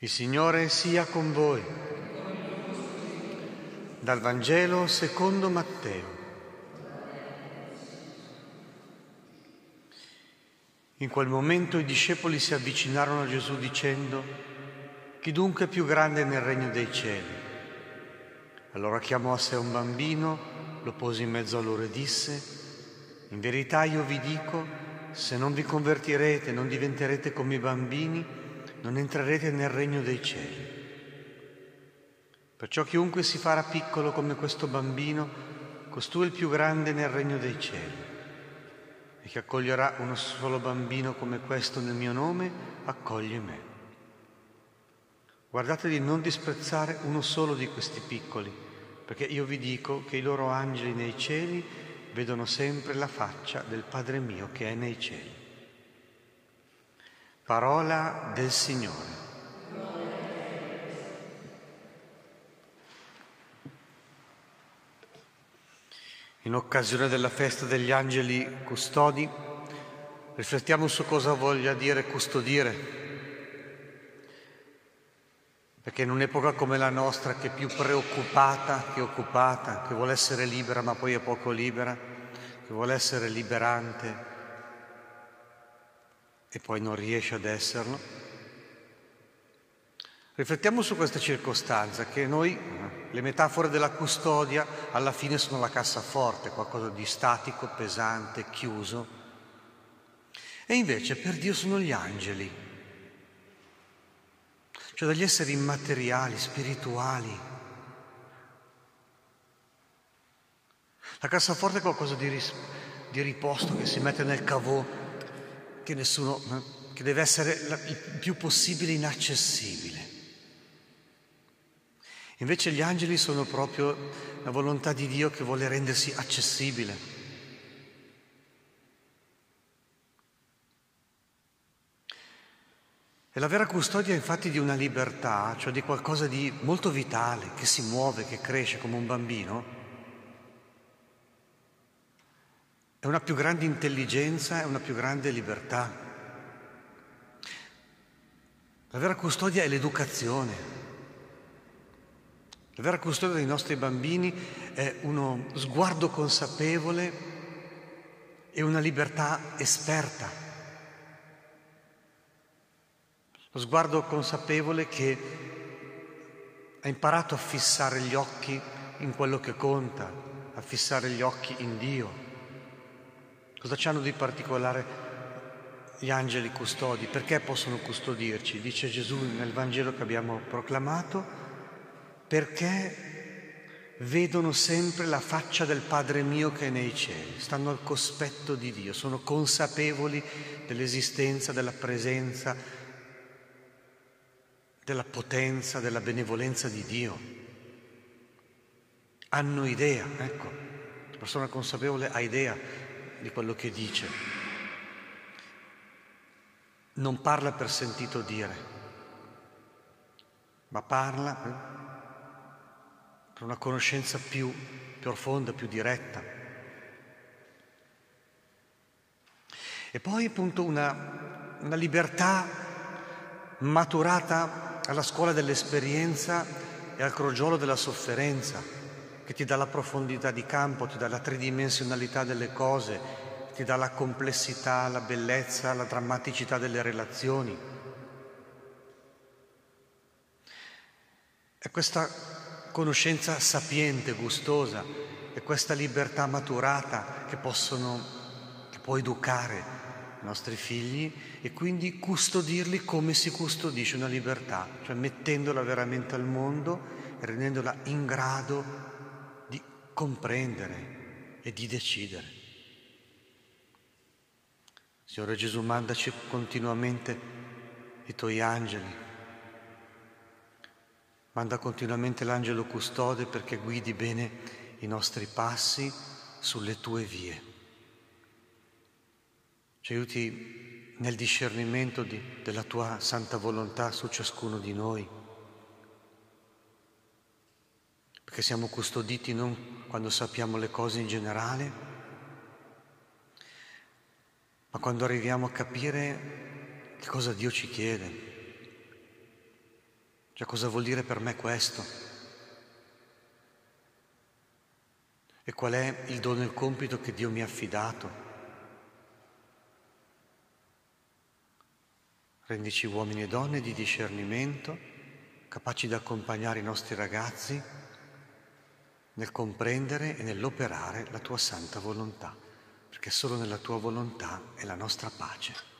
Il Signore sia con voi. Dal Vangelo secondo Matteo. In quel momento i discepoli si avvicinarono a Gesù dicendo, chi dunque è più grande nel regno dei cieli? Allora chiamò a sé un bambino, lo pose in mezzo a loro e disse, in verità io vi dico, se non vi convertirete, non diventerete come i bambini, non entrerete nel regno dei cieli. Perciò chiunque si farà piccolo come questo bambino, costui è il più grande nel regno dei cieli. E chi accoglierà uno solo bambino come questo nel mio nome, accoglie me. Guardate di non disprezzare uno solo di questi piccoli, perché io vi dico che i loro angeli nei cieli vedono sempre la faccia del Padre mio che è nei cieli. Parola del Signore. In occasione della festa degli angeli custodi, riflettiamo su cosa voglia dire custodire. Perché in un'epoca come la nostra, che è più preoccupata che occupata, che vuole essere libera ma poi è poco libera, che vuole essere liberante, e poi non riesce ad esserlo. Riflettiamo su questa circostanza che noi, le metafore della custodia, alla fine sono la cassaforte, qualcosa di statico, pesante, chiuso. E invece per Dio sono gli angeli, cioè degli esseri immateriali, spirituali. La cassaforte è qualcosa di, ris- di riposto che si mette nel cavò che nessuno, che deve essere il più possibile inaccessibile. Invece gli angeli sono proprio la volontà di Dio che vuole rendersi accessibile. E la vera custodia infatti di una libertà, cioè di qualcosa di molto vitale, che si muove, che cresce come un bambino, È una più grande intelligenza, è una più grande libertà. La vera custodia è l'educazione. La vera custodia dei nostri bambini è uno sguardo consapevole e una libertà esperta. Lo sguardo consapevole che ha imparato a fissare gli occhi in quello che conta, a fissare gli occhi in Dio. Cosa c'hanno di particolare gli angeli custodi? Perché possono custodirci? Dice Gesù nel Vangelo che abbiamo proclamato, perché vedono sempre la faccia del Padre mio che è nei cieli, stanno al cospetto di Dio, sono consapevoli dell'esistenza, della presenza, della potenza, della benevolenza di Dio. Hanno idea, ecco, la persona consapevole ha idea di quello che dice. Non parla per sentito dire, ma parla per una conoscenza più profonda, più diretta. E poi appunto una, una libertà maturata alla scuola dell'esperienza e al crogiolo della sofferenza che ti dà la profondità di campo, ti dà la tridimensionalità delle cose, ti dà la complessità, la bellezza, la drammaticità delle relazioni. È questa conoscenza sapiente, gustosa, è questa libertà maturata che possono, che può educare i nostri figli e quindi custodirli come si custodisce una libertà, cioè mettendola veramente al mondo e rendendola in grado comprendere e di decidere. Signore Gesù, mandaci continuamente i tuoi angeli, manda continuamente l'angelo custode perché guidi bene i nostri passi sulle tue vie. Ci aiuti nel discernimento di, della tua santa volontà su ciascuno di noi perché siamo custoditi non quando sappiamo le cose in generale, ma quando arriviamo a capire che cosa Dio ci chiede. Cioè cosa vuol dire per me questo? E qual è il dono e il compito che Dio mi ha affidato? Rendici uomini e donne di discernimento, capaci di accompagnare i nostri ragazzi nel comprendere e nell'operare la tua santa volontà, perché solo nella tua volontà è la nostra pace.